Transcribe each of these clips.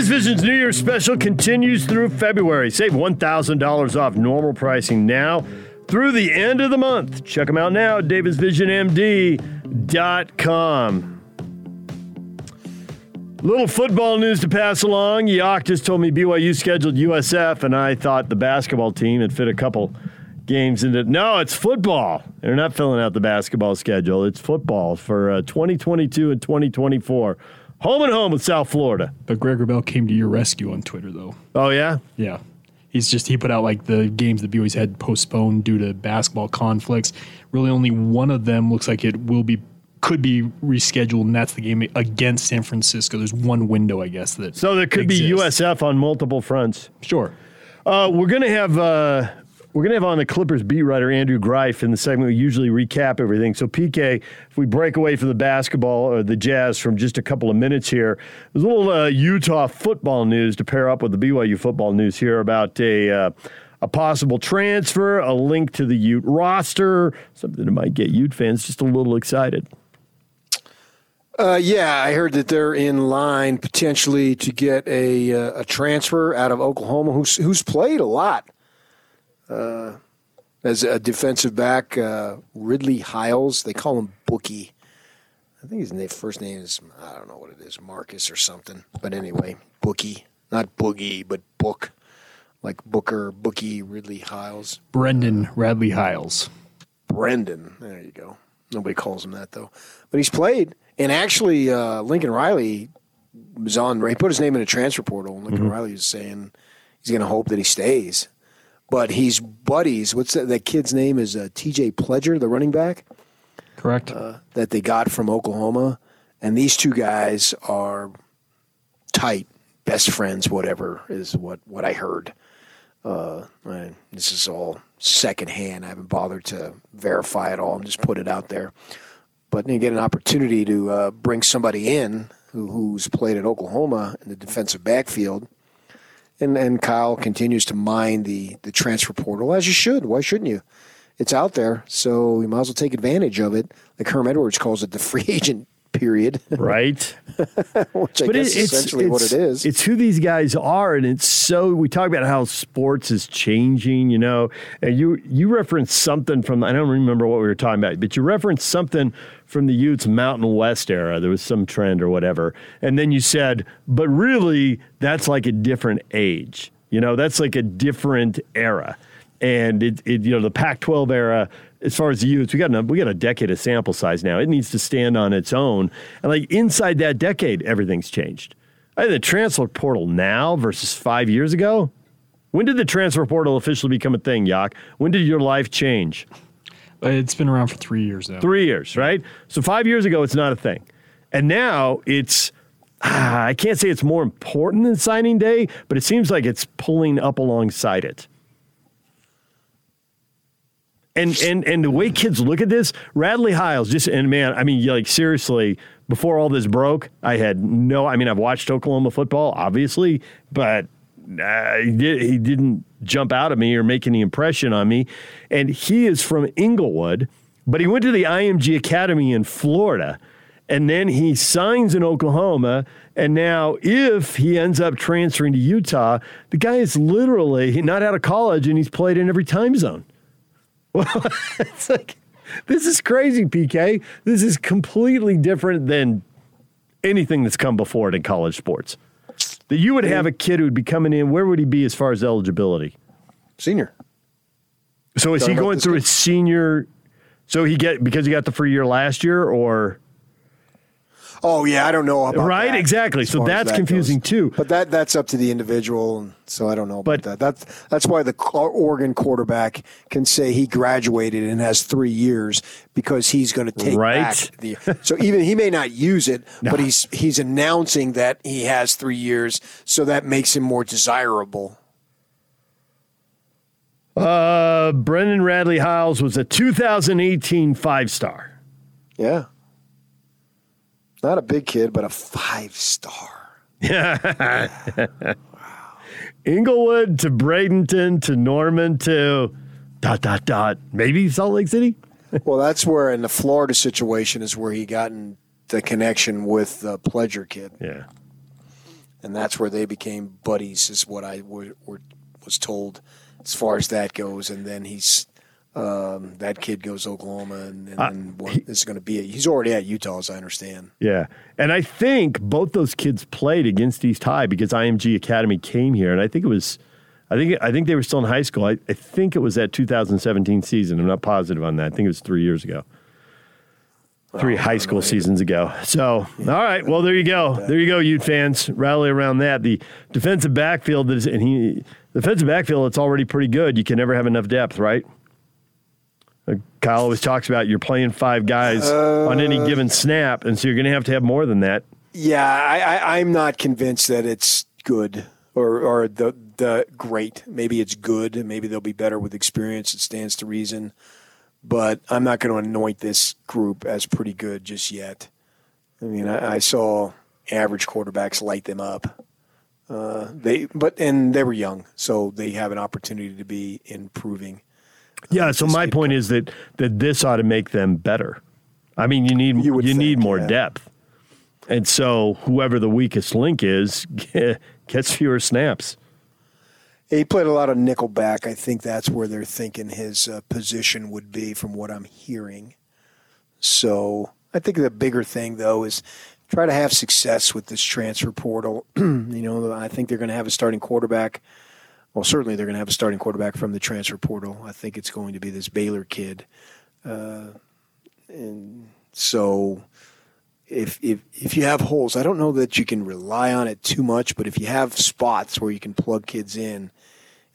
Davis Vision's New Year special continues through February. Save $1,000 off normal pricing now through the end of the month. Check them out now at davisvisionmd.com. Little football news to pass along. Yock just told me BYU scheduled USF, and I thought the basketball team had fit a couple games into. No, it's football. They're not filling out the basketball schedule. It's football for uh, 2022 and 2024. Home and home with South Florida. But Greg Wrubell came to your rescue on Twitter, though. Oh, yeah? Yeah. He's just, he put out like the games that BYU's had postponed due to basketball conflicts. Really, only one of them looks like it will be, could be rescheduled, and that's the game against San Francisco. There's one window, I guess, that. So there could be. USF on multiple fronts. Sure. Uh, we're gonna have uh, we're gonna have on the Clippers beat writer Andrew Greif in the segment. We usually recap everything. So PK, if we break away from the basketball or the Jazz from just a couple of minutes here, there's a little uh, Utah football news to pair up with the BYU football news here about a. Uh, a possible transfer, a link to the Ute roster, something that might get Ute fans just a little excited. Uh, yeah, I heard that they're in line potentially to get a uh, a transfer out of Oklahoma, who's who's played a lot uh, as a defensive back. Uh, Ridley Hiles, they call him Bookie. I think his name, first name is I don't know what it is, Marcus or something. But anyway, Bookie, not Boogie, but Book, like Booker, Bookie, Ridley Hiles. Brendan Radley Hiles. Brendan. There you go. Nobody calls him that though. But he's played, and actually, uh, Lincoln Riley was on. He put his name in a transfer portal, and Lincoln Riley was saying he's going to hope that he stays. But he's buddies. What's that? That kid's name is uh, T.J. Pledger, the running back Correct. that they got from Oklahoma, and these two guys are tight, best friends. Whatever is what what I heard. Uh, and this is all secondhand. I haven't bothered to verify it all. I'm just put it out there. But you get an opportunity to uh, bring somebody in who, who's played at Oklahoma in the defensive backfield. And, and Kyle continues to mine the, the transfer portal, as you should. Why shouldn't you? It's out there, so you might as well take advantage of it. Like Herm Edwards calls it the free agent period, Right? which I guess is essentially what it is. It's who these guys are, and it's so. We talk about how sports is changing, you know. And you you referenced something from I don't remember what we were talking about, but you referenced something from the Utes Mountain West era. There was some trend or whatever, and then you said, but really, that's like a different age. You know, that's like a different era. And it, it you know, the Pac-12 era, as far as the Utes, we got a, we got a decade of sample size now. It needs to stand on its own. And like inside that decade, everything's changed. I the transfer portal now versus five years ago. When did the transfer portal officially become a thing, Yak? When did your life change? It's been around for three years now. Three years, right? So five years ago, it's not a thing. And now it's, ah, I can't say it's more important than signing day, but it seems like it's pulling up alongside it. And, and and the way kids look at this, Radley Hiles just and man, I mean, like seriously, before all this broke, I had no. I mean, I've watched Oklahoma football, obviously, but uh, he, did, he didn't jump out at me or make any impression on me. And he is from Inglewood, but he went to the IMG Academy in Florida. And then he signs in Oklahoma. And now, if he ends up transferring to Utah, the guy is literally not out of college and he's played in every time zone. Well, it's like, this is crazy, PK. This is completely different than anything that's come before it in college sports. That you would have a kid who would be coming in, where would he be as far as eligibility? Senior. So is he Talking going through his senior? So he get because he got the free year last year, or Oh yeah, I don't know about that. Right, that, exactly. So that's that confusing, goes. too. But that that's up to the individual, so I don't know about But- that. That's that's why the Oregon quarterback can say he graduated and has three years because he's going to take Right. back the. So even he may not use it, but he's he's announcing that he has three years, so that makes him more desirable. uh, Brendan Radley Hiles was a 2018 five star. Yeah. Not a big kid, but a five star. Yeah. Inglewood to Bradenton to Norman to dot dot dot. Maybe Salt Lake City. well, that's where in the Florida situation is where he got in the connection with the Pledger kid. Yeah. And that's where they became buddies, is what I w- w- was told as far as that goes. And then he's um, that kid goes to Oklahoma, and, and, Uh, what he- is going to be? He's already at Utah, as I understand. Yeah. And I think both those kids played against East High because IMG Academy came here. And I think it was, I think, I think they were still in high school. I, I think it was that 2017 season. I'm not positive on that. I think it was three years ago. Three high school seasons ago. So, all right. Well, there you go. There you go, Ute fans. Rally around that. The defensive backfield is, and he, defensive backfield, it's already pretty good. You can never have enough depth, right? Uh, Kyle always talks about you're playing five guys on any given snap, and so you're going to have to have more than that. Yeah, I, I, I'm not convinced that it's good or or the the great. Maybe it's good. Maybe they'll be better with experience. It stands to reason. But I'm not going to anoint this group as pretty good just yet. I mean, I, I saw average quarterbacks light them up. Uh, they but and they were young, so they have an opportunity to be improving. Yeah. So my point is that that this ought to make them better. I mean, you need You you, would need more yeah. depth, and so whoever the weakest link is gets fewer snaps. He played a lot of nickelback. I think that's where they're thinking his uh, position would be, from what I'm hearing. So I think the bigger thing, though, is try to have success with this transfer portal. you know, I think they're going to have a starting quarterback. Well, certainly they're going to have a starting quarterback from the transfer portal. I think it's going to be this Baylor kid. Uh, and so if if if you have holes, I don't know that you can rely on it too much, but if you have spots where you can plug kids in,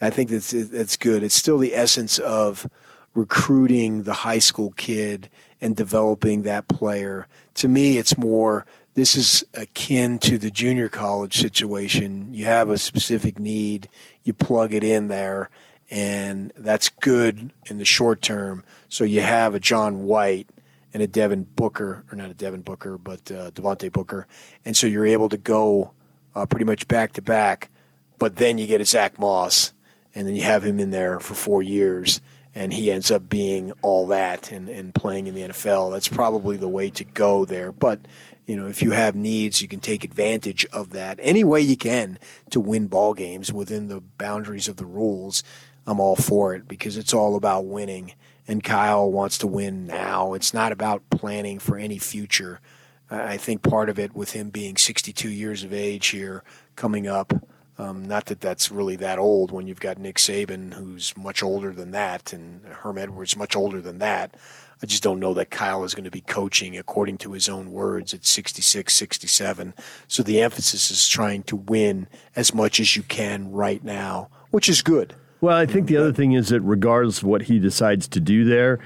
I think that's that's good. It's still the essence of recruiting the high school kid and developing that player. To me, it's more this is akin to the junior college situation. You have a specific need, you plug it in there, and that's good in the short term. So you have a John White and a Devin Booker, or not a Devin Booker, but uh, Devontae Booker, and so you're able to go uh, pretty much back to back. But then you get a Zach Moss, and then you have him in there for four years, and he ends up being all that and, and playing in the NFL. That's probably the way to go there. But you know, if you have needs, you can take advantage of that any way you can to win ball games within the boundaries of the rules. I'm all for it because it's all about winning. And Kyle wants to win now. It's not about planning for any future. I think part of it with him being 62 years of age here coming up, um, not that that's really that old when you've got Nick Saban, who's much older than that, and Herm Edwards, much older than that. I just don't know that Kyle is going to be coaching according to his own words at 66, 67. So the emphasis is trying to win as much as you can right now, which is good. Well, I think the other thing is that regardless of what he decides to do there,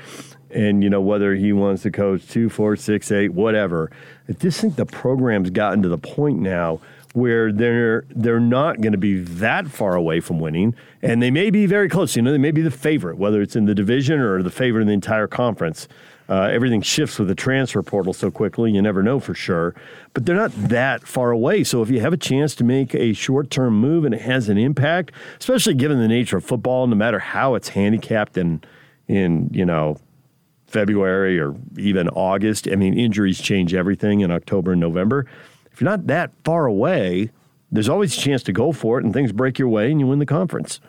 and you know whether he wants to coach two, four, six, eight, whatever, I just think the program's gotten to the point now where they're they're not going to be that far away from winning, and they may be very close. You know, they may be the favorite, whether it's in the division or the favorite in the entire conference. Uh, everything shifts with the transfer portal so quickly, you never know for sure. But they're not that far away. So if you have a chance to make a short term move and it has an impact, especially given the nature of football, no matter how it's handicapped in, in you know, February or even August, I mean, injuries change everything in October and November. If you're not that far away, there's always a chance to go for it and things break your way and you win the conference.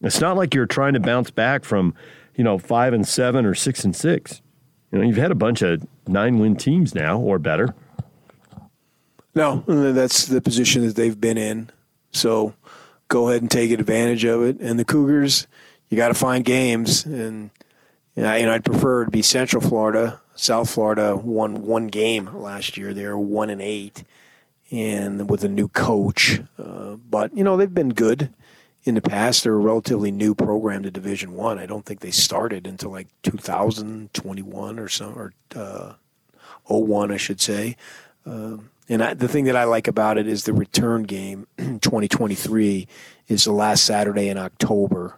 It's not like you're trying to bounce back from, you know, five and seven or six and six. You know, you've had a bunch of nine win teams now or better. No, that's the position that they've been in. So go ahead and take advantage of it. And the Cougars, you got to find games. And you know, I'd prefer it to be Central Florida. South Florida won one game last year. They were one and eight, and with a new coach. Uh, but you know they've been good in the past. They're a relatively new program to Division One. I. I don't think they started until like 2021 or so, or uh, 01, I should say. Um, and I, the thing that I like about it is the return game, 2023, is the last Saturday in October.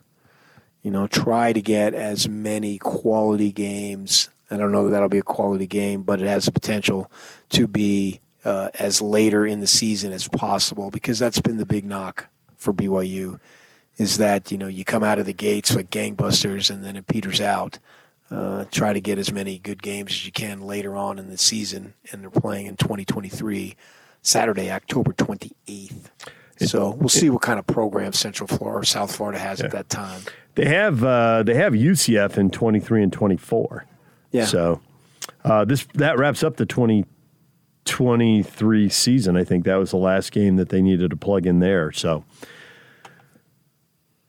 You know, try to get as many quality games I don't know that that'll be a quality game, but it has the potential to be uh, as later in the season as possible because that's been the big knock for BYU is that you know you come out of the gates like gangbusters and then it peters out. Uh, try to get as many good games as you can later on in the season, and they're playing in 2023, Saturday, October 28th. So we'll see what kind of program Central Florida or South Florida has yeah. at that time. They have uh, they have UCF in 23 and 24. Yeah. So uh, this that wraps up the 2023 season. I think that was the last game that they needed to plug in there. So.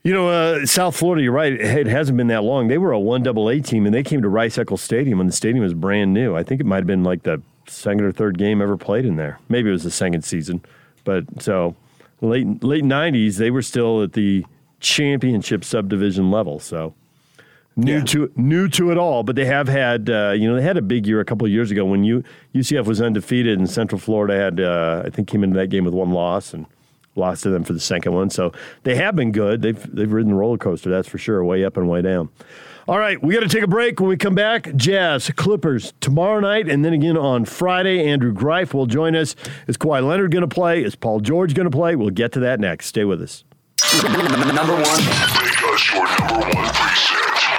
You know, uh, South Florida, you're right. It hasn't been that long. They were a one double A team, and they came to Rice Eccles Stadium when the stadium was brand new. I think it might have been like the second or third game ever played in there. Maybe it was the second season, but so late late '90s, they were still at the championship subdivision level. So new yeah. to new to it all, but they have had uh, you know they had a big year a couple of years ago when U, UCF was undefeated and Central Florida had uh, I think came into that game with one loss and lost to them for the second one. So they have been good. They've they've ridden the roller coaster that's for sure, way up and way down. All right, we got to take a break. When we come back, Jazz Clippers tomorrow night, and then again on Friday. Andrew Greif will join us. Is Kawhi Leonard going to play? Is Paul George going to play? We'll get to that next. Stay with us. Number one. Make us your number one preset.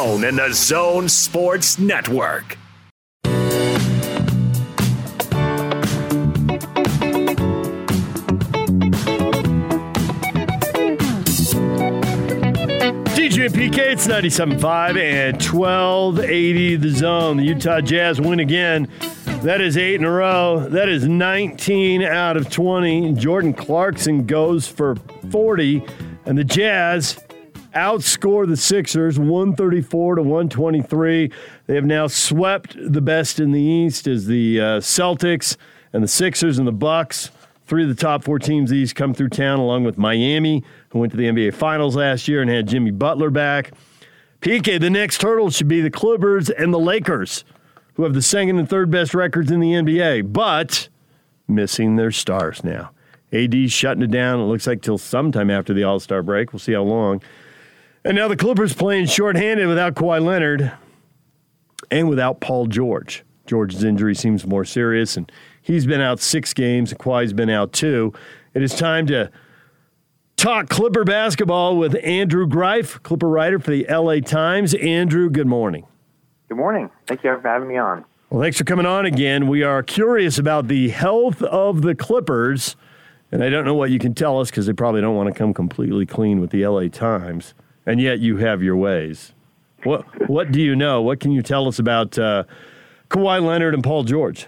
Zone and the Zone Sports Network. DJ and PK, it's 97.5 and 1280 the zone. The Utah Jazz win again. That is eight in a row. That is 19 out of 20. Jordan Clarkson goes for 40. And the Jazz outscore the Sixers 134 to 123. They have now swept the best in the East as the uh, Celtics and the Sixers and the Bucks. Three of the top four teams East come through town, along with Miami, who went to the NBA Finals last year and had Jimmy Butler back. PK, the next hurdle should be the Clippers and the Lakers, who have the second and third best records in the NBA, but missing their stars now. AD's shutting it down. It looks like till sometime after the All Star break. We'll see how long. And now the Clippers playing shorthanded without Kawhi Leonard and without Paul George. George's injury seems more serious, and he's been out six games, and Kawhi's been out two. It is time to talk Clipper basketball with Andrew Greif, Clipper writer for the LA Times. Andrew, good morning. Good morning. Thank you for having me on. Well, thanks for coming on again. We are curious about the health of the Clippers, and I don't know what you can tell us because they probably don't want to come completely clean with the LA Times and yet you have your ways. What what do you know? What can you tell us about uh, Kawhi Leonard and Paul George?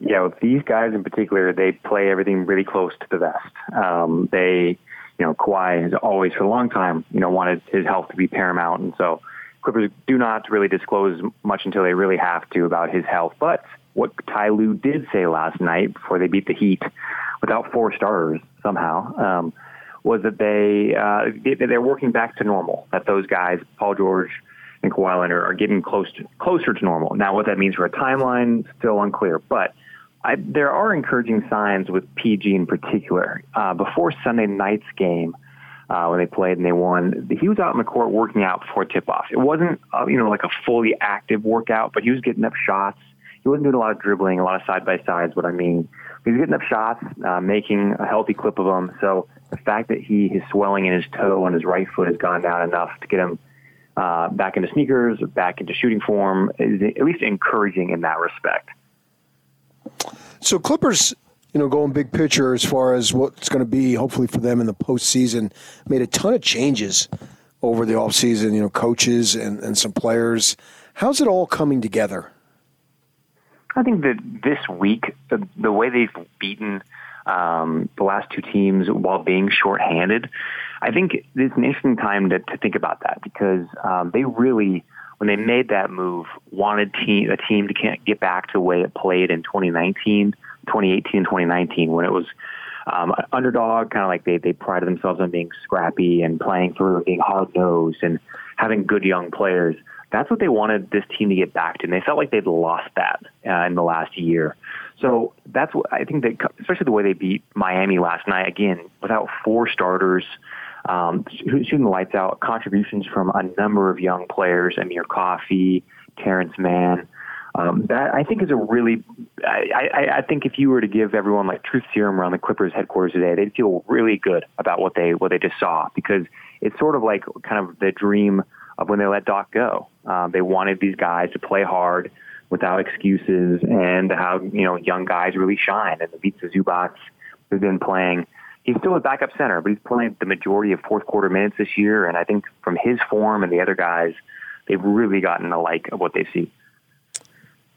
Yeah, these guys in particular, they play everything really close to the vest. Um, they, you know, Kawhi has always, for a long time, you know, wanted his health to be paramount, and so Clippers do not really disclose much until they really have to about his health. But what Ty Lue did say last night before they beat the Heat, without four starters somehow. Um, was that they, uh, they they're working back to normal. That those guys, Paul George and Kawhi Leonard, are getting close to, closer to normal. Now, what that means for a timeline, still unclear. But I, there are encouraging signs with PG in particular. Uh, before Sunday night's game, uh, when they played and they won, he was out in the court working out before tip-off. It wasn't, uh, you know, like a fully active workout, but he was getting up shots. He wasn't doing a lot of dribbling, a lot of side-by-sides, what I mean. He was getting up shots, uh, making a healthy clip of them. So the fact that he his swelling in his toe on his right foot has gone down enough to get him uh, back into sneakers, back into shooting form is at least encouraging in that respect. So Clippers, you know, going big picture as far as what's going to be hopefully for them in the postseason, made a ton of changes over the offseason, you know, coaches and, and some players. How's it all coming together? I think that this week, the, the way they've beaten um, the last two teams while being shorthanded. I think it's an interesting time to, to think about that because um, they really, when they made that move, wanted team, a team to get back to the way it played in 2019, 2018, 2019, when it was um, underdog, kind of like they, they prided themselves on being scrappy and playing through being hard nosed and having good young players. That's what they wanted this team to get back to, and they felt like they'd lost that uh, in the last year. So that's what I think that, especially the way they beat Miami last night, again, without four starters, um, shooting the lights out, contributions from a number of young players, Amir Coffey, Terrence Mann. Um, that I think is a really, I, I, I think if you were to give everyone like truth serum around the Clippers headquarters today, they'd feel really good about what they what they just saw because it's sort of like kind of the dream of when they let Doc go. Um, they wanted these guys to play hard without excuses and how you know young guys really shine. And the Ivica Zubac who's been playing he's still a backup center, but he's playing the majority of fourth quarter minutes this year. And I think from his form and the other guys, they've really gotten a like of what they see.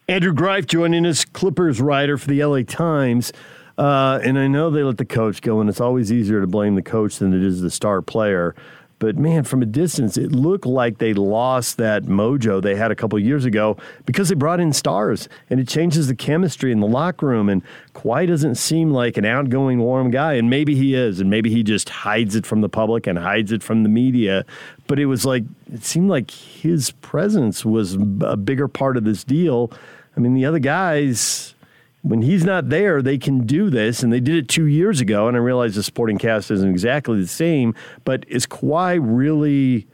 Andrew Greif joining us, Clippers writer for the LA Times. Uh, and I know they let the coach go, and it's always easier to blame the coach than it is the star player. But man, from a distance, it looked like they lost that mojo they had a couple years ago because they brought in stars, and it changes the chemistry in the locker room. And Kawhi doesn't seem like an outgoing, warm guy, and maybe he is, and maybe he just hides it from the public and hides it from the media. But it was like it seemed like his presence was a bigger part of this deal. I mean, the other guys when he's not there, they can do this, and they did it two years ago. And I realize the sporting cast isn't exactly the same, but is Kawhi really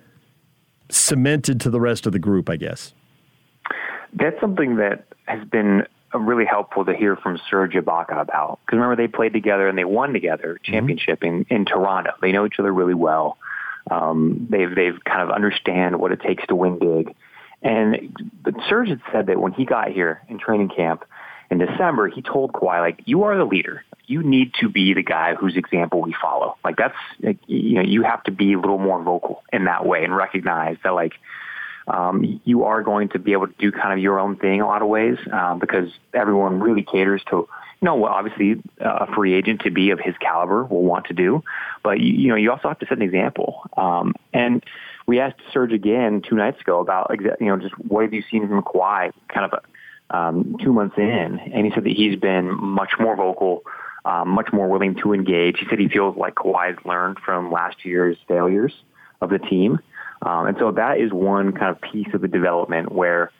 cemented to the rest of the group? I guess that's something that has been really helpful to hear from Serge Ibaka about. Because remember, they played together and they won together mm-hmm. championship mm-hmm. in, in Toronto. They know each other really well. Um, they've they've kind of understand what it takes to win big. And but Serge had said that when he got here in training camp, in December, he told Kawhi, like, you are the leader. You need to be the guy whose example we follow. Like, that's, you know, you have to be a little more vocal in that way and recognize that, like, um, you are going to be able to do kind of your own thing a lot of ways um, because everyone really caters to, you know, well, obviously uh, a free agent to be of his caliber will want to do, but you, you know, you also have to set an example. Um, and we asked Serge again two nights ago about, you know, just what have you seen from Kawhi, kind of um, two months in, and he said that he's been much more vocal, um, much more willing to engage. He said he feels like Kawhi's learned from last year's failures of the team, um, and so that is one kind of piece of the development where.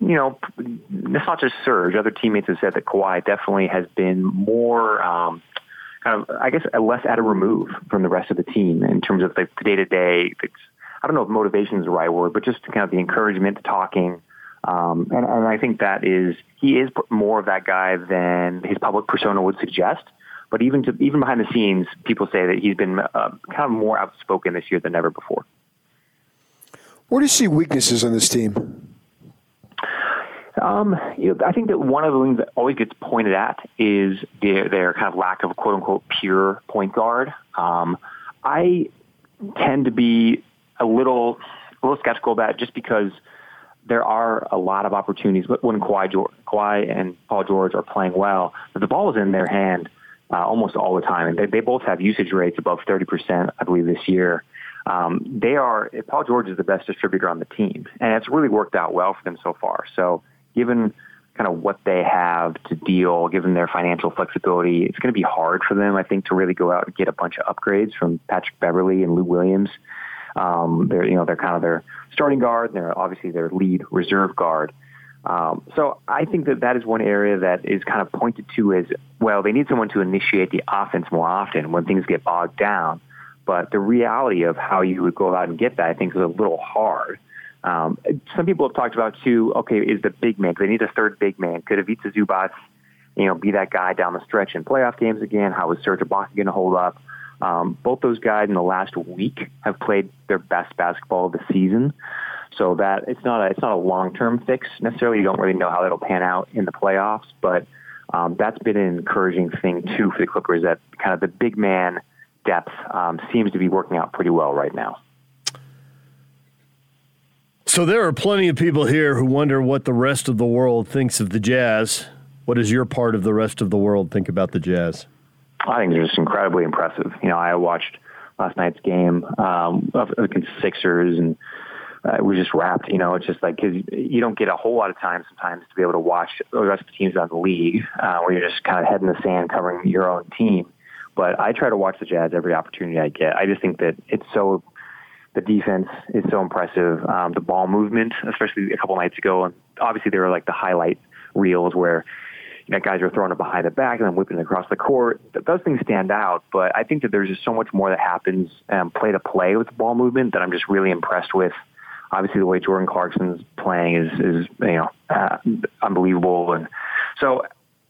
You know, it's not just Serge. Other teammates have said that Kawhi definitely has been more um, kind of, I guess, less at a remove from the rest of the team in terms of the day to day. I don't know if motivation is the right word, but just kind of the encouragement, the talking, um, and, and I think that is he is more of that guy than his public persona would suggest. But even to, even behind the scenes, people say that he's been uh, kind of more outspoken this year than ever before. Where do you see weaknesses on this team? Um, you know, I think that one of the things that always gets pointed at is their, their kind of lack of quote unquote pure point guard. Um, I tend to be a little a little skeptical about it just because there are a lot of opportunities when Kawhi, George, Kawhi and Paul George are playing well. The ball is in their hand uh, almost all the time, and they, they both have usage rates above 30%, I believe, this year. Um, they are Paul George is the best distributor on the team, and it's really worked out well for them so far. So, given kind of what they have to deal, given their financial flexibility, it's going to be hard for them, I think, to really go out and get a bunch of upgrades from Patrick Beverley and Lou Williams. Um, they're you know they're kind of their starting guard, and they're obviously their lead reserve guard. Um, so I think that that is one area that is kind of pointed to as well. They need someone to initiate the offense more often when things get bogged down. But the reality of how you would go out and get that, I think, is a little hard. Um, some people have talked about too. Okay, is the big man? They need a third big man. Could Ivica Zubac, you know, be that guy down the stretch in playoff games again? How is Serge Ibaka going to hold up? Um, both those guys in the last week have played their best basketball of the season. So that it's not a, it's not a long term fix necessarily. You don't really know how that'll pan out in the playoffs, but um, that's been an encouraging thing too for the Clippers. That kind of the big man depth um, seems to be working out pretty well right now. So there are plenty of people here who wonder what the rest of the world thinks of the Jazz. What does your part of the rest of the world think about the Jazz? I think they're just incredibly impressive. You know, I watched last night's game um, against the Sixers, and uh, was just wrapped. You know, it's just like because you don't get a whole lot of time sometimes to be able to watch the rest of the teams of the league, uh, where you're just kind of head in the sand covering your own team. But I try to watch the Jazz every opportunity I get. I just think that it's so the defense is so impressive. Um, the ball movement, especially a couple nights ago, and obviously there were like the highlight reels where you know, guys are throwing it behind the back and then whipping it across the court. Those things stand out, but I think that there's just so much more that happens um, play to play with the ball movement that I'm just really impressed with obviously the way Jordan Clarkson's playing is is you know uh, unbelievable, and so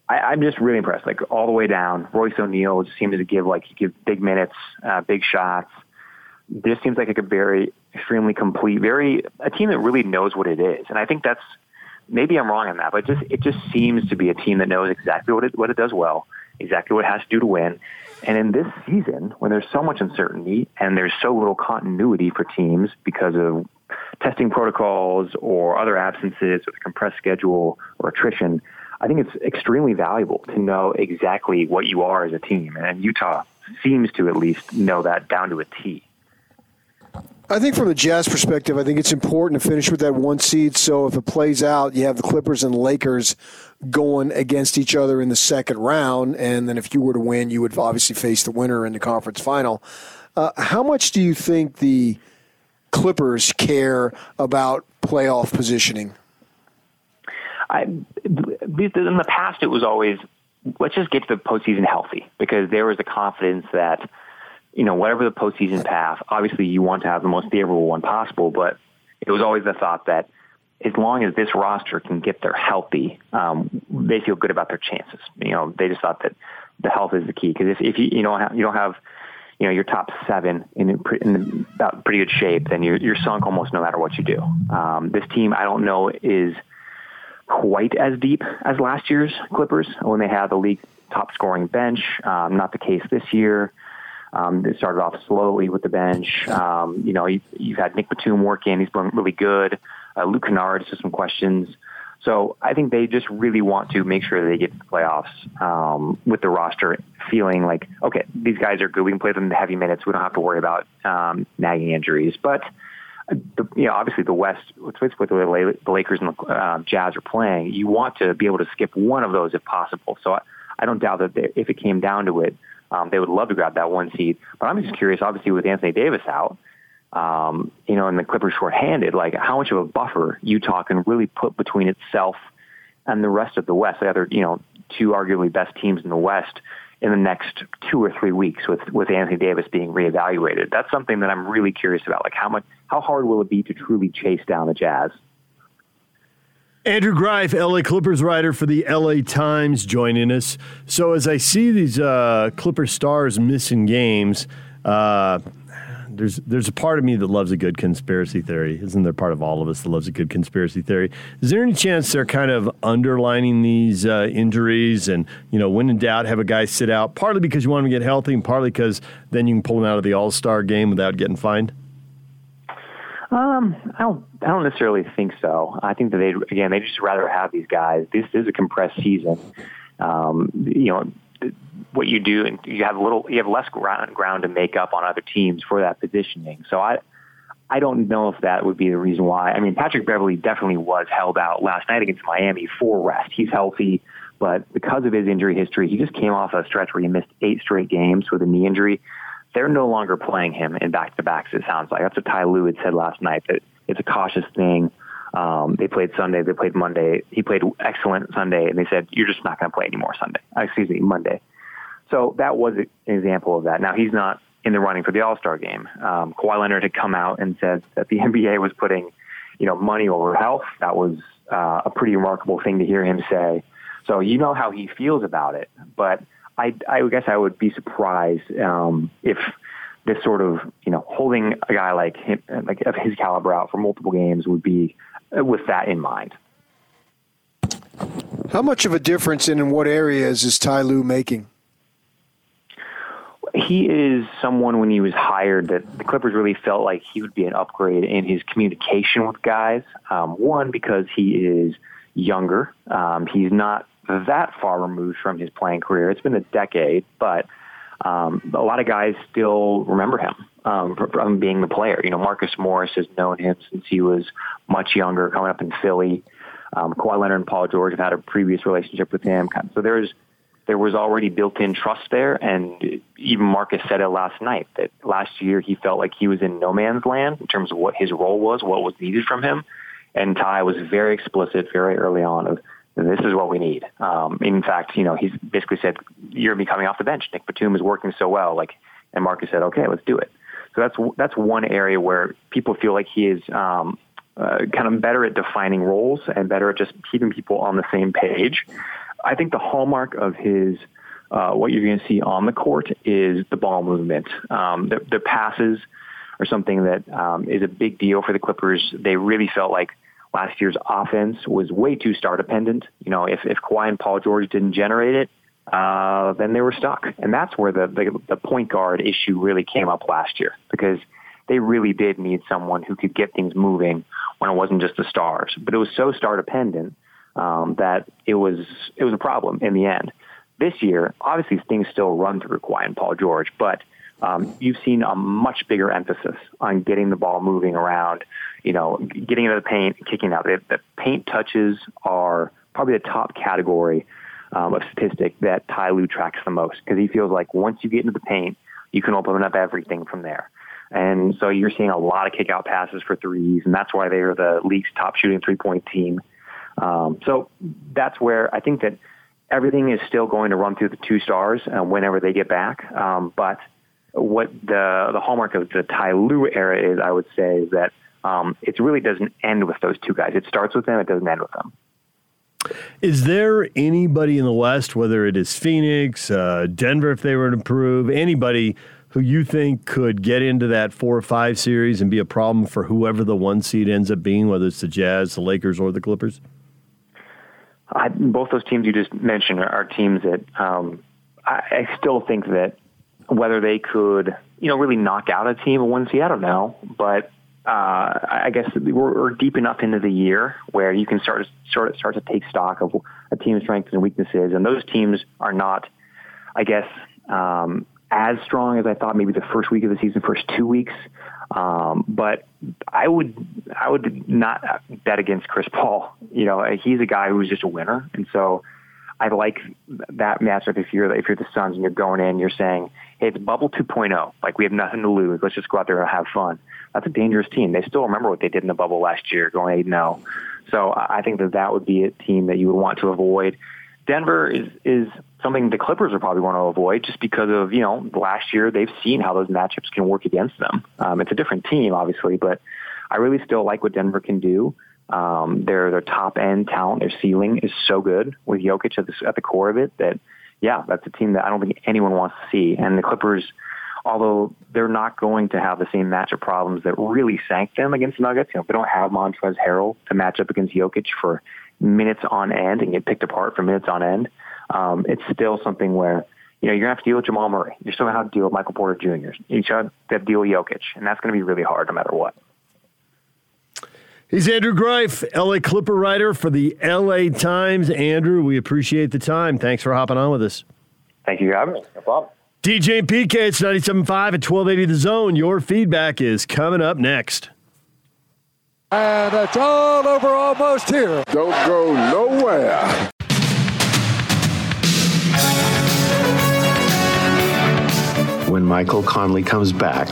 I, I'm just really impressed. Like all the way down, Royce O'Neale just seems to give like he give big minutes, uh, big shots. This seems like a very extremely complete, very a team that really knows what it is, and I think that's maybe I'm wrong on that, but just it just seems to be a team that knows exactly what it what it does well, exactly what it has to do to win. And in this season, when there's so much uncertainty and there's so little continuity for teams because of testing protocols or other absences with a compressed schedule or attrition, I think it's extremely valuable to know exactly what you are as a team. And Utah seems to at least know that down to a T. I think from the Jazz perspective, I think it's important to finish with that one seed. So if it plays out, you have the Clippers and Lakers going against each other in the second round. And then if you were to win, you would obviously face the winner in the conference final. Uh, how much do you think the Clippers care about playoff positioning? I, in the past, it was always let's just get to the postseason healthy because there was a confidence that you know whatever the postseason path, obviously you want to have the most favorable one possible, but it was always the thought that as long as this roster can get there healthy, um, they feel good about their chances. You know, they just thought that the health is the key because if, if you you know you don't have you know, your top seven in, in about pretty good shape, then you're, you're sunk almost no matter what you do. Um, this team, I don't know, is quite as deep as last year's Clippers when they had the league top scoring bench. Um, not the case this year. Um, they started off slowly with the bench. Um, you know, you, you've had Nick Batum work in; he's been really good. Uh, Luke Kennard has some questions. So I think they just really want to make sure they get to the playoffs um, with the roster feeling like, okay, these guys are good. We can play them the heavy minutes. We don't have to worry about um, nagging injuries. But uh, the, you know, obviously the West, with the way the Lakers and the uh, Jazz are playing, you want to be able to skip one of those if possible. So I, I don't doubt that if it came down to it, um, they would love to grab that one seed. But I'm just curious, obviously, with Anthony Davis out, um, you know, and the Clippers shorthanded, like how much of a buffer Utah can really put between itself and the rest of the West, the other, you know, two arguably best teams in the West in the next two or three weeks with, with Anthony Davis being reevaluated. That's something that I'm really curious about. Like how much, how hard will it be to truly chase down the Jazz? Andrew Greif, LA Clippers writer for the LA Times, joining us. So as I see these uh, Clipper stars missing games, uh, there's there's a part of me that loves a good conspiracy theory. Isn't there part of all of us that loves a good conspiracy theory? Is there any chance they're kind of underlining these uh, injuries and you know when in doubt have a guy sit out partly because you want him to get healthy and partly because then you can pull him out of the All Star game without getting fined? Um, I don't. I don't necessarily think so. I think that they again they just rather have these guys. This is a compressed season. Um, you know, what you do, and you have little, you have less ground ground to make up on other teams for that positioning. So I, I don't know if that would be the reason why. I mean, Patrick Beverley definitely was held out last night against Miami for rest. He's healthy, but because of his injury history, he just came off a stretch where he missed eight straight games with a knee injury. They're no longer playing him in back to backs. It sounds like that's what Ty Lue had said last night. That it's a cautious thing. Um, they played Sunday. They played Monday. He played excellent Sunday, and they said you're just not going to play anymore Sunday. Uh, excuse me, Monday. So that was an example of that. Now he's not in the running for the All Star game. Um, Kawhi Leonard had come out and said that the NBA was putting, you know, money over health. That was uh, a pretty remarkable thing to hear him say. So you know how he feels about it, but I, I guess I would be surprised um, if this sort of, you know, holding a guy like him, like of his caliber out for multiple games would be uh, with that in mind. How much of a difference and in what areas is Ty Lue making? He is someone when he was hired that the Clippers really felt like he would be an upgrade in his communication with guys. Um, one, because he is younger. Um, he's not that far removed from his playing career. It's been a decade, but um, a lot of guys still remember him um, from being the player. You know, Marcus Morris has known him since he was much younger, coming up in Philly. Um, Kawhi Leonard and Paul George have had a previous relationship with him. So there's there was already built-in trust there, and even Marcus said it last night that last year he felt like he was in no man's land in terms of what his role was, what was needed from him, and Ty was very explicit very early on of this is what we need. Um, in fact, you know, he's basically said, you're going to be coming off the bench. Nick Batum is working so well. Like, and Marcus said, okay, let's do it. So that's, that's one area where people feel like he is, um, uh, kind of better at defining roles and better at just keeping people on the same page. I think the hallmark of his, uh, what you're going to see on the court is the ball movement. Um, the, the passes are something that um, is a big deal for the Clippers. They really felt like last year's offense was way too star dependent. You know, if, if Kawhi and Paul George didn't generate it, uh, then they were stuck. And that's where the, the, the point guard issue really came up last year because they really did need someone who could get things moving when it wasn't just the stars. But it was so star dependent um, that it was it was a problem in the end. This year, obviously, things still run through Kawhi and Paul George, but um, you've seen a much bigger emphasis on getting the ball moving around, you know, getting into the paint, kicking out. The, the paint touches are probably the top category um, of statistic that Ty Lue tracks the most because he feels like once you get into the paint, you can open up everything from there. And so you're seeing a lot of kick out passes for threes, and that's why they are the league's top shooting three point team. Um, so that's where I think that everything is still going to run through the two stars uh, whenever they get back. Um, but what the the hallmark of the Ty Lue era is, I would say, is that um, it really doesn't end with those two guys. It starts with them, it doesn't end with them. Is there anybody in the West, whether it is Phoenix, uh, Denver, if they were to improve, anybody who you think could get into that four or five series and be a problem for whoever the one seed ends up being, whether it's the Jazz, the Lakers, or the Clippers? I, both those teams you just mentioned are, are teams that um, I, I still think that whether they could, you know, really knock out a team at one seed, I don't know. But uh, I guess we're, we're deep enough into the year where you can start sort of start to take stock of a team's strengths and weaknesses, and those teams are not, I guess, um, as strong as I thought. Maybe the first week of the season, first two weeks. Um, but I would I would not bet against Chris Paul. You know, he's a guy who's just a winner, and so I like that matchup. If you're if you're the Suns and you're going in, you're saying, "Hey, it's bubble 2.0. Like we have nothing to lose. Let's just go out there and have fun." That's a dangerous team. They still remember what they did in the bubble last year, going eight zero. So I think that that would be a team that you would want to avoid. Denver is is something the Clippers would probably want to avoid just because of, you know, last year they've seen how those matchups can work against them. Um, it's a different team, obviously, but I really still like what Denver can do. Um, their their top end talent, their ceiling is so good with Jokic at the, at the core of it that, yeah, that's a team that I don't think anyone wants to see. And the Clippers, although they're not going to have the same matchup problems that really sank them against the Nuggets, you know, they don't have Montrezl Harrell to match up against Jokic for minutes on end and get picked apart for minutes on end um, it's still something where you know you're gonna have to deal with Jamal Murray. You're still gonna have to deal with Michael Porter Jr. You should have to deal with Jokic, and that's gonna be really hard no matter what. He's Andrew Greif, LA Clipper writer for the LA Times. Andrew, we appreciate the time. Thanks for hopping on with us. Thank you for having me. No problem. DJ and PK, it's 97.5 at 1280 The Zone. Your feedback is coming up next. And it's all over almost here. Don't go nowhere. when Michael Conley comes back,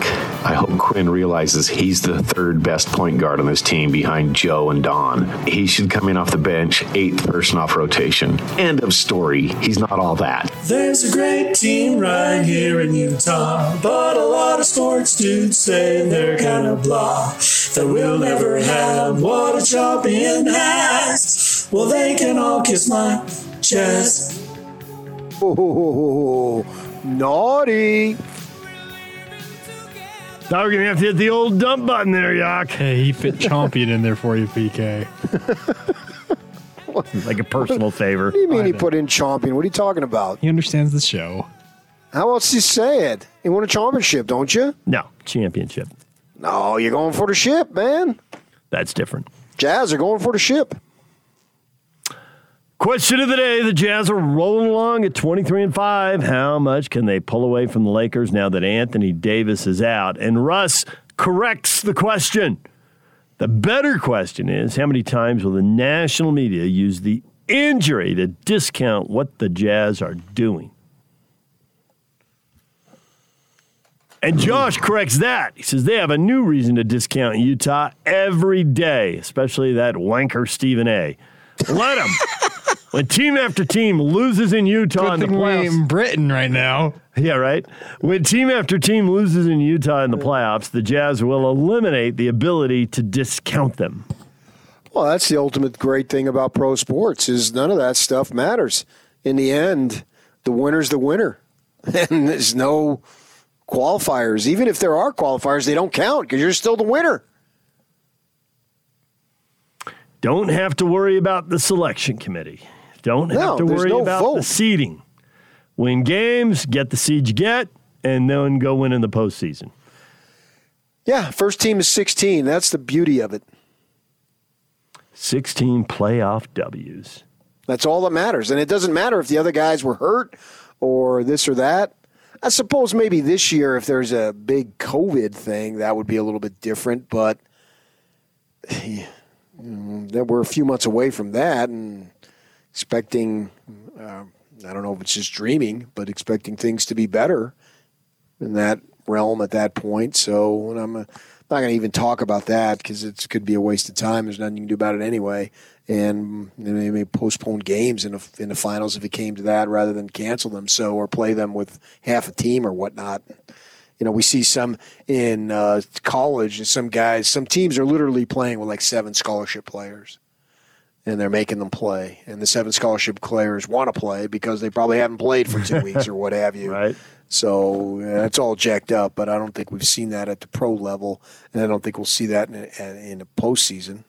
I hope Quin realizes he's the third best point guard on this team behind Joe and Don. He should come in off the bench, eighth person off rotation. End of story. He's not all that. There's a great team right here in Utah, but a lot of sports dudes say they're kind of blah. That we'll never have what a champion has. Well, they can all kiss my chest. Oh, naughty. Thought we are gonna have to hit the old dump button there, Yak. Hey, he fit Champion in there for you, PK. like a personal favor. What do you mean he put in champion? What are you talking about? He understands the show. How else do you say it? You won a championship, don't you? No, championship. No, you're going for the ship, man. That's different. Jazz are going for the ship. Question of the day: The Jazz are rolling along at twenty-three and five. How much can they pull away from the Lakers now that Anthony Davis is out? And Russ corrects the question. The better question is: How many times will the national media use the injury to discount what the Jazz are doing? And Josh corrects that. He says they have a new reason to discount Utah every day, especially that wanker Stephen A. Let him. When team after team loses in Utah in the playoffs, in Britain right now. Yeah, right. When team after team loses in Utah in the playoffs, the Jazz will eliminate the ability to discount them. Well, that's the ultimate great thing about pro sports is none of that stuff matters. In the end, the winner's the winner. And there's no qualifiers. Even if there are qualifiers, they don't count because you're still the winner. Don't have to worry about the selection committee. Don't have to worry no about vote. the seeding. Win games, get the seed you get, and then go win in the postseason. Yeah, first team is 16. That's the beauty of it. 16 playoff W's. That's all that matters. And it doesn't matter if the other guys were hurt or this or that. I suppose maybe this year, if there's a big COVID thing, that would be a little bit different. But know, we're a few months away from that and expecting, uh, I don't know if it's just dreaming, but expecting things to be better in that realm at that point. So and I'm uh, not going to even talk about that because it could be a waste of time. There's nothing you can do about it anyway. And they may postpone games in the, in the finals if it came to that rather than cancel them. So or play them with half a team or whatnot. You know, we see some in uh, college, and some guys, some teams are literally playing with like seven scholarship players and they're making them play. And the seven scholarship players want to play because they probably haven't played for two weeks or what have you. Right. So that's all jacked up, but I don't think we've seen that at the pro level, and I don't think we'll see that in a, in a postseason.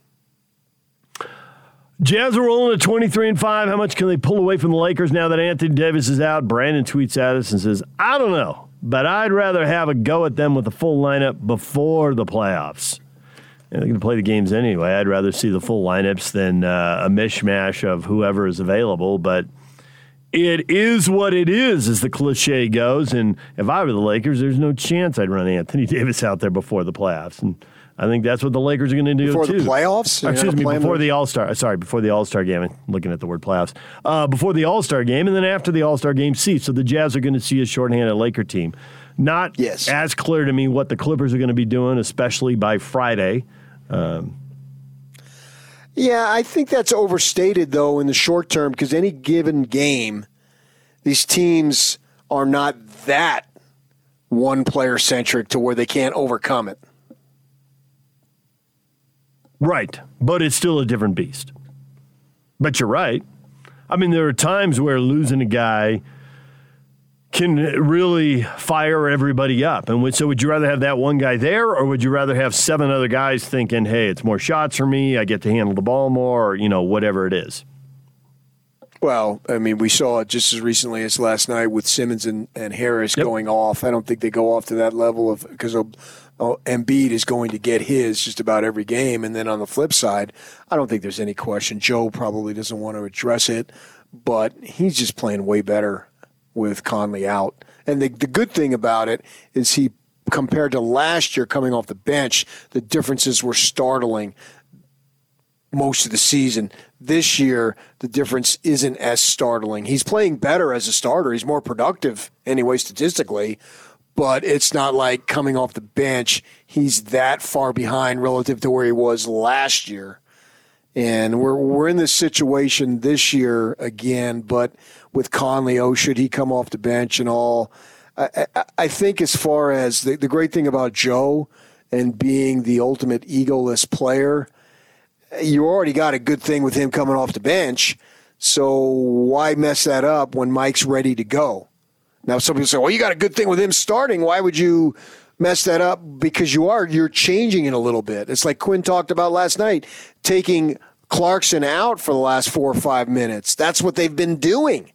Jazz are rolling at 23 and 5. How much can they pull away from the Lakers now that Anthony Davis is out? Brandon tweets at us and says, I don't know, but I'd rather have a go at them with a full lineup before the playoffs. They're going to play the games anyway. I'd rather see the full lineups than uh, a mishmash of whoever is available. But it is what it is, as the cliche goes. And if I were the Lakers, there's no chance I'd run Anthony Davis out there before the playoffs. And I think that's what the Lakers are going to do Before the too. playoffs? You're Excuse me, before the All Star. Sorry, before the All Star game. I'm looking at the word playoffs. Uh, before the All Star game, and then after the All Star game, see. So the Jazz are going to see a shorthanded Laker team. Not Yes. as clear to me what the Clippers are going to be doing, especially by Friday. Yeah, I think that's overstated though in the short term because any given game, these teams are not that one player centric to where they can't overcome it. Right, but it's still a different beast. But you're right. I mean, there are times where losing a guy can really fire everybody up. And so, would you rather have that one guy there, or would you rather have seven other guys thinking, "Hey, it's more shots for me. I get to handle the ball more," or you know, whatever it is. Well, I mean, we saw it just as recently as last night with Simmons and, and Harris Yep. going off. I don't think they go off to that level of because oh, Embiid is going to get his just about every game. And then on the flip side, I don't think there's any question. Joe probably doesn't want to address it, but he's just playing way better with Conley out. And the, the good thing about it is he, compared to last year coming off the bench, the differences were startling most of the season. This year, the difference isn't as startling. He's playing better as a starter. He's more productive anyway, statistically, but it's not like coming off the bench, he's that far behind relative to where he was last year. And we're we're in this situation this year again, but with Conley, oh, should he come off the bench and all? I, I, I think as far as the, the great thing about Joe and being the ultimate egoless player, you already got a good thing with him coming off the bench. So why mess that up when Mike's ready to go? Now some people say, well, you got a good thing with him starting. Why would you mess that up? Because you are, you're changing it a little bit. It's like Quin talked about last night, taking Clarkson out for the last four or five minutes. That's what they've been doing.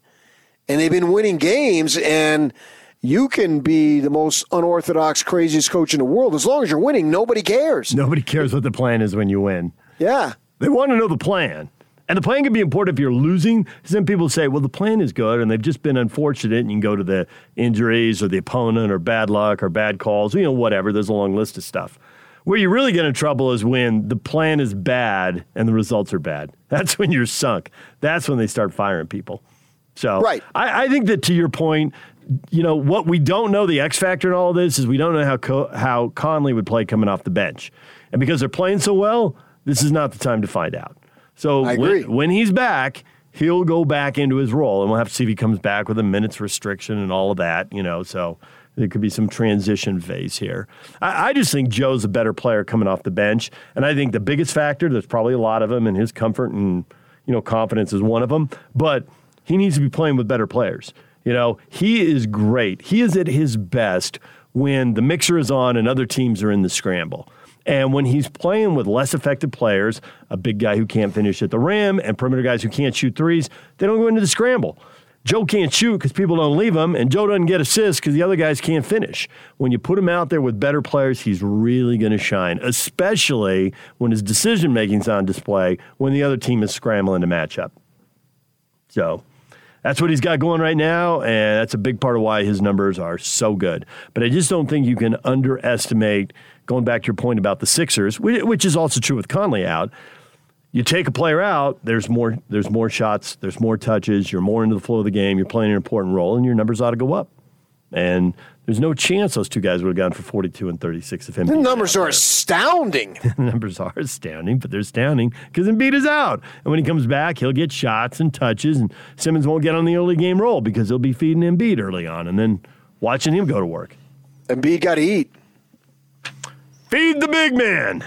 And they've been winning games and you can be the most unorthodox, craziest coach in the world. As long as you're winning, nobody cares. Nobody cares what the plan is when you win. Yeah. They want to know the plan. And the plan can be important if you're losing. Then people say, well, the plan is good, and they've just been unfortunate, and you can go to the injuries or the opponent or bad luck or bad calls, you know, whatever. There's a long list of stuff. Where you really get in trouble is when the plan is bad and the results are bad. That's when you're sunk. That's when they start firing people. So right. I, I think that to your point, you know what we don't know the X factor in all this is we don't know how Co- how Conley would play coming off the bench, and because they're playing so well, this is not the time to find out. So when, when he's back, he'll go back into his role, and we'll have to see if he comes back with a minutes restriction and all of that. You know, so there could be some transition phase here. I, I, just think Joe's a better player coming off the bench, and I think the biggest factor, there's probably a lot of them, and his comfort and you know confidence is one of them, but he needs to be playing with better players. You know, he is great. He is at his best when the mixer is on and other teams are in the scramble. And when he's playing with less effective players, a big guy who can't finish at the rim and perimeter guys who can't shoot threes, they don't go into the scramble. Joe can't shoot because people don't leave him, and Joe doesn't get assists because the other guys can't finish. When you put him out there with better players, he's really going to shine, especially when his decision making's on display when the other team is scrambling to match up. So that's what he's got going right now, and that's a big part of why his numbers are so good. But I just don't think you can underestimate, going back to your point about the Sixers, which is also true with Conley out. You take a player out, there's more, there's more shots, there's more touches, you're more into the flow of the game, you're playing an important role, and your numbers ought to go up. And there's no chance those two guys would have gone for 42 and 36 if Embiid. The numbers are astounding. the numbers are astounding, but they're astounding because Embiid is out. And when he comes back, he'll get shots and touches, and Simmons won't get on the early game roll because he'll be feeding Embiid early on and then watching him go to work. Embiid got to eat. Feed the big man.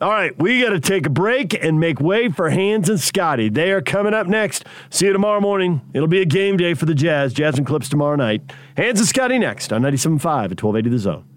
All right, we got to take a break and make way for Hans and Scotty. They are coming up next. See you tomorrow morning. It'll be a game day for the Jazz. Jazz and Clips tomorrow night. Hans and Scotty next on 97.5 at 1280 The Zone.